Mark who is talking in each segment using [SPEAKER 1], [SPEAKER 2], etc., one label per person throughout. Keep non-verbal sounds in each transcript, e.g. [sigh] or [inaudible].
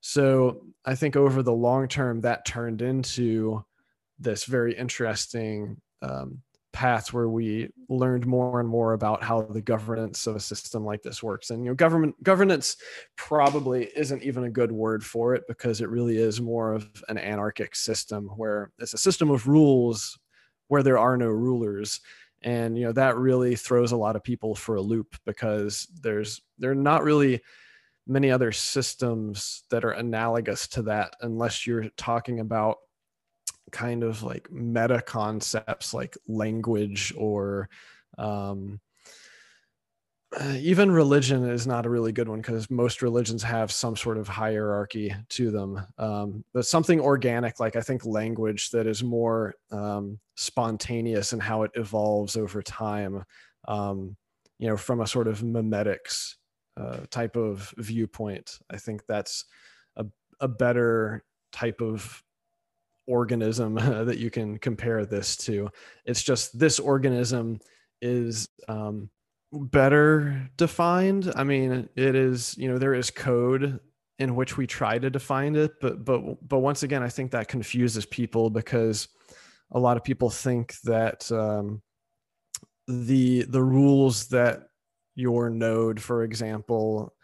[SPEAKER 1] So I think over the long term, that turned into this very interesting um, path where we learned more and more about how the governance of a system like this works. And you know government governance probably isn't even a good word for it because it really is more of an anarchic system where it's a system of rules where there are no rulers. And you know that really throws a lot of people for a loop because there's they're not really many other systems that are analogous to that unless you're talking about kind of like meta concepts like language or um, even religion is not a really good one because most religions have some sort of hierarchy to them. Um, but something organic, like I think language, that is more um, spontaneous in how it evolves over time. Um, you know, from a sort of memetics uh, type of viewpoint, I think that's a, a better type of organism [laughs] that you can compare this to. It's just this organism is um, better defined. I mean, it is, you know, there is code in which we try to define it, but but but once again, I think that confuses people because a lot of people think that um, the the rules that your node, for example,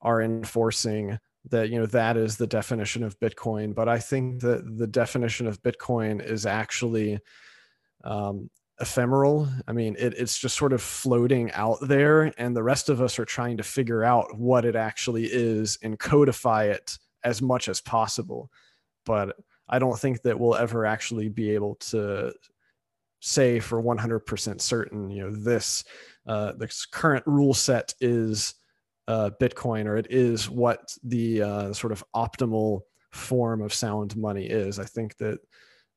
[SPEAKER 1] are enforcing that you know that is the definition of bitcoin. But i think that the definition of bitcoin is actually um, ephemeral. I mean it, it's just sort of floating out there and the rest of us are trying to figure out what it actually is and codify it as much as possible. But i don't think that we'll ever actually be able to say for 100% certain you know this uh, this current rule set is uh, Bitcoin, or it is what the uh, sort of optimal form of sound money is. I think that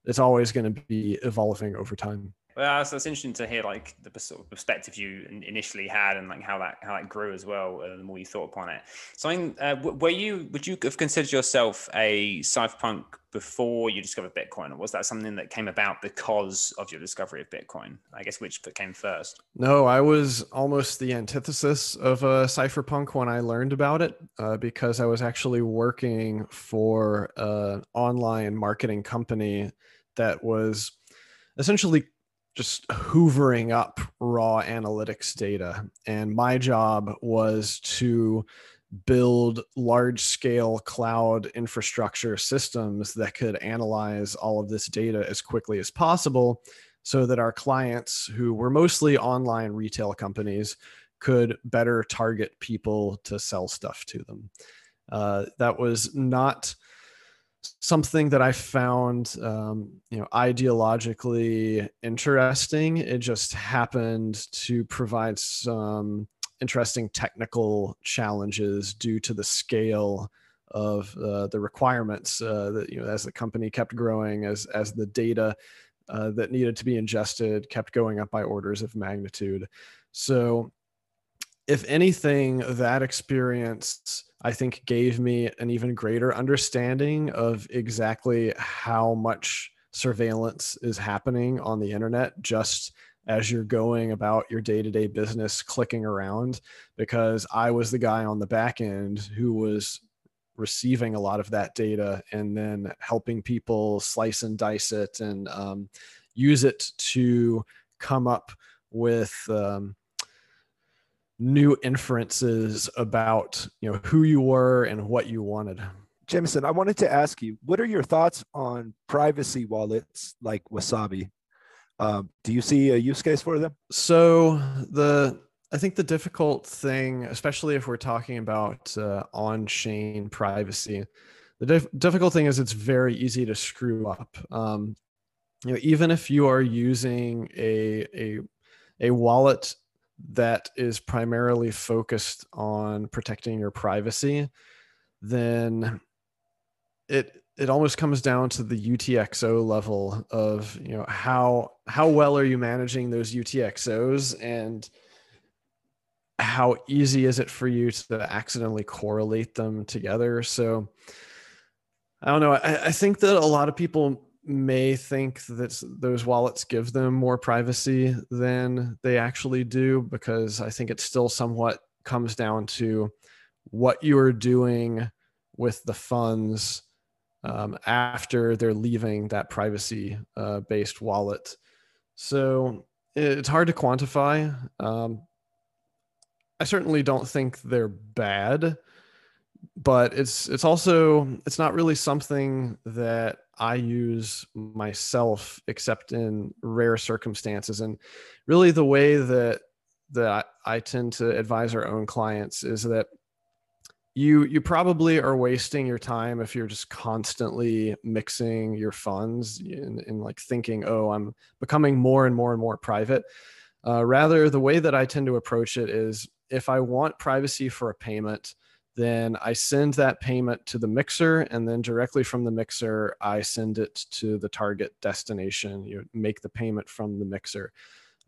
[SPEAKER 1] it's always going to be evolving over time.
[SPEAKER 2] So it's interesting to hear like the sort of perspective you initially had and like how that how that grew as well. Uh, the more you thought upon it. So, I uh, were you would you have considered yourself a cypherpunk before you discovered Bitcoin, or was that something that came about because of your discovery of Bitcoin? I guess which came first?
[SPEAKER 1] No, I was almost the antithesis of a cypherpunk when I learned about it, uh, because I was actually working for an online marketing company that was essentially just hoovering up raw analytics data. And my job was to build large scale cloud infrastructure systems that could analyze all of this data as quickly as possible so that our clients, who were mostly online retail companies, could better target people to sell stuff to them. Uh, that was not something that I found, um, you know, ideologically interesting. It just happened to provide some interesting technical challenges due to the scale of uh, the requirements uh, that you know as the company kept growing, as as the data uh, that needed to be ingested kept going up by orders of magnitude. So, if anything, that experience I think gave me an even greater understanding of exactly how much surveillance is happening on the internet just as you're going about your day-to-day business clicking around because I was the guy on the back end who was receiving a lot of that data and then helping people slice and dice it and um, use it to come up with um, new inferences about you know who you were and what you wanted.
[SPEAKER 3] Jameson, I wanted to ask you, what are your thoughts on privacy wallets like Wasabi? Um, do you see a use case for them?
[SPEAKER 1] So the I think the difficult thing, especially if we're talking about uh, on-chain privacy, the dif- difficult thing is it's very easy to screw up. Um, you know, even if you are using a a a wallet that is primarily focused on protecting your privacy, then it it almost comes down to the UTXO level of you know how how well are you managing those UTXOs and how easy is it for you to accidentally correlate them together. So I don't know. I, I think that a lot of people may think that those wallets give them more privacy than they actually do because I think it still somewhat comes down to what you are doing with the funds um, after they're leaving that privacy uh, based wallet. So it's hard to quantify. Um, I certainly don't think they're bad, but it's it's also it's not really something that I use myself except in rare circumstances. And really the way that that I tend to advise our own clients is that you you probably are wasting your time if you're just constantly mixing your funds in like thinking oh i'm becoming more and more and more private uh, rather the way that i tend to approach it is if i want privacy for a payment then i send that payment to the mixer and then directly from the mixer i send it to the target destination you make the payment from the mixer.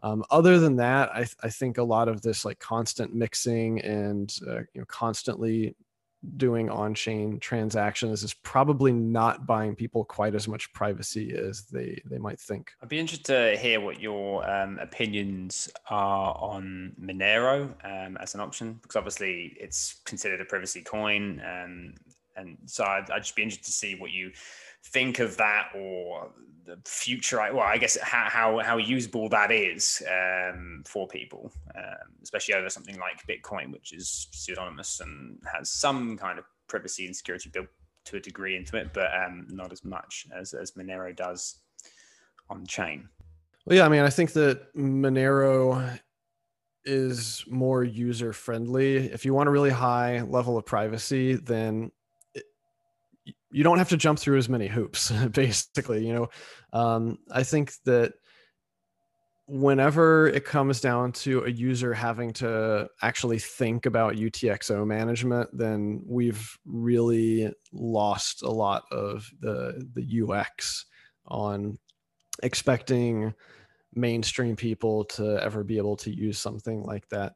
[SPEAKER 1] Um, other than that, I, th- I, think a lot of this like constant mixing and uh, you know constantly doing on-chain transactions is probably not buying people quite as much privacy as they they might think.
[SPEAKER 2] I'd be interested to hear what your um, opinions are on Monero um, as an option because obviously it's considered a privacy coin, um, and so I'd, I'd just be interested to see what you think of that or the future well i guess how how, how usable that is um, for people um, especially over something like bitcoin which is pseudonymous and has some kind of privacy and security built to a degree into it but um, not as much as, as monero does on chain.
[SPEAKER 1] Well yeah i mean i think that monero is more user friendly if you want a really high level of privacy then you don't have to jump through as many hoops [laughs] basically you know? Um, i think that whenever it comes down to a user having to actually think about utxo management then we've really lost a lot of the the ux on expecting mainstream people to ever be able to use something like that.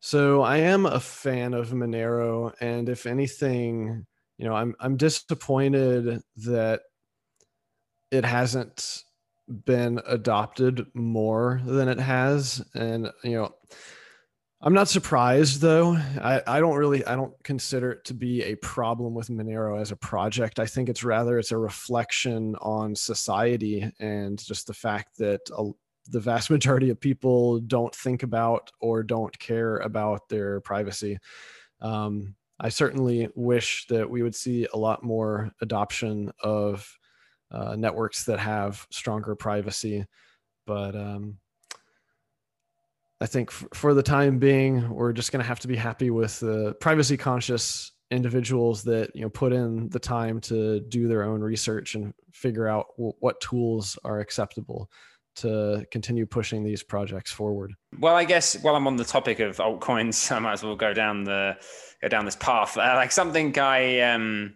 [SPEAKER 1] So i am a fan of monero and if anything you know, I'm I'm disappointed that it hasn't been adopted more than it has, and you know. I'm not surprised though. I, I don't really I don't consider it to be a problem with Monero as a project. I think it's rather it's a reflection on society and just the fact that a, the vast [laughs] majority of people don't think about or don't care about their privacy. Um, I certainly wish that we would see a lot more adoption of uh, networks that have stronger privacy. But um, I think f- for the time being, we're just going to have to be happy with the privacy conscious individuals that you know put in the time to do their own research and figure out w- what tools are acceptable to continue pushing these projects forward.
[SPEAKER 2] Well, I guess while I'm on the topic of altcoins, [laughs] I might as well go down the go down this path. Uh, like something I um,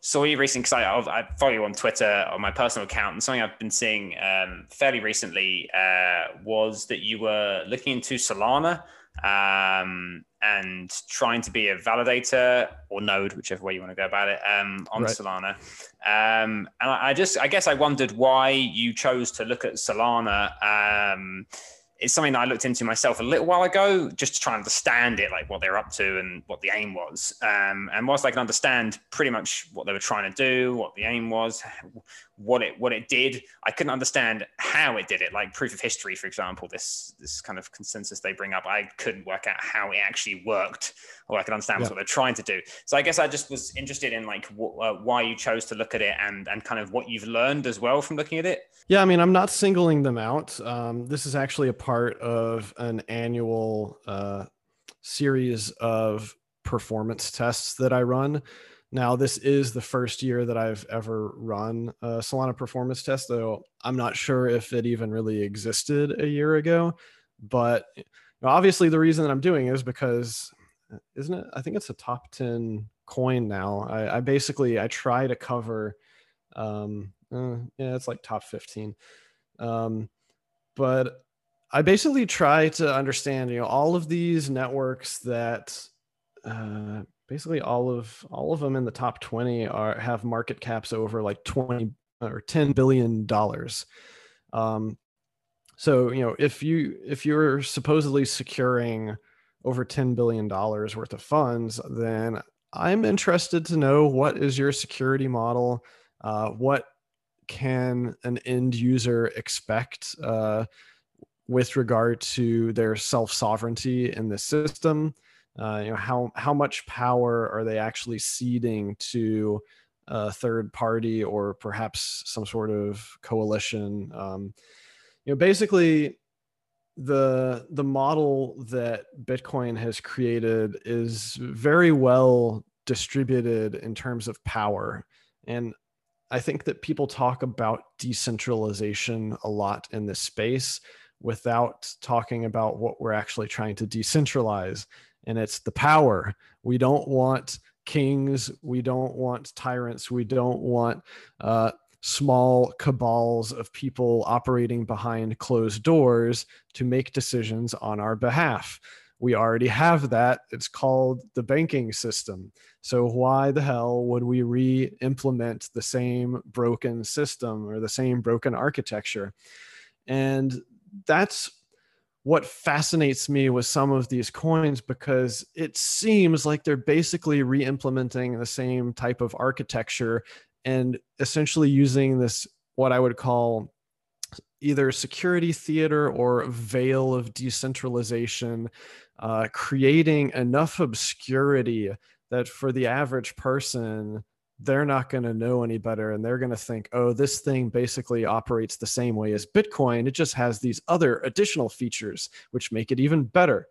[SPEAKER 2] saw you recently because I, I, follow you on Twitter on my personal account, and something I've been seeing um, fairly recently uh, was that you were looking into Solana um, and trying to be a validator or node, whichever way you want to go about it, um, on right. Solana. Um, and I, I, just, I guess, I wondered why you chose to look at Solana um, it's something that I looked into myself a little while ago, just to try and understand it, like what they're up to and what the aim was. Um, and whilst I can understand pretty much what they were trying to do, what the aim was, what it what it did, I couldn't understand how it did it. Like proof of history, for example, this this kind of consensus they bring up, I couldn't work out how it actually worked, or I could understand yeah. what they're trying to do. So I guess I just was interested in like w- uh, why you chose to look at it and and kind of what you've learned as well from looking at it.
[SPEAKER 1] Yeah, I mean, I'm not singling them out. Um, this is actually a part of an annual uh, series of performance tests that I run. Now, this is the first year that I've ever run a Solana performance test, though I'm not sure if it even really existed a year ago. But obviously, the reason that I'm doing is because, isn't it? I think it's a top 10 coin now. I, I basically I try to cover, um, uh, yeah, it's like top 15. Um, but I basically try to understand, you know, all of these networks that uh, basically all of all of them in the top 20 are have market caps over like 20 or 10 billion dollars um, so you know if you if you're supposedly securing over 10 billion dollars worth of funds then I'm interested to know what is your security model? Uh, what can an end user expect uh, with regard to their self sovereignty in the system? Uh, you know how how much power are they actually ceding to a third party or perhaps some sort of coalition? Um, you know, basically, the the model that Bitcoin has created is very well distributed in terms of power, and I think that people talk about decentralization a lot in this space without talking about what we're actually trying to decentralize, and it's the power. We don't want kings. We don't want tyrants. We don't want uh, small cabals of people operating behind closed doors to make decisions on our behalf. We already have that. It's called the banking system. So, why the hell would we re implement the same broken system or the same broken architecture? And that's what fascinates me with some of these coins because it seems like they're basically re-implementing the same type of architecture and essentially using this what I would call either security theater or veil of decentralization, uh, creating enough obscurity that for the average person, they're not going to know any better and they're going to think, oh, this thing basically operates the same way as Bitcoin. It just has these other additional features which make it even better.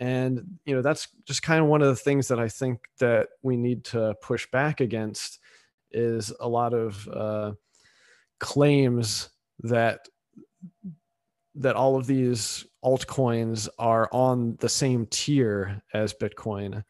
[SPEAKER 1] And you know that's just kind of one of the things that I think that we need to push back against is a lot of uh, claims that that all of these altcoins are on the same tier as Bitcoin.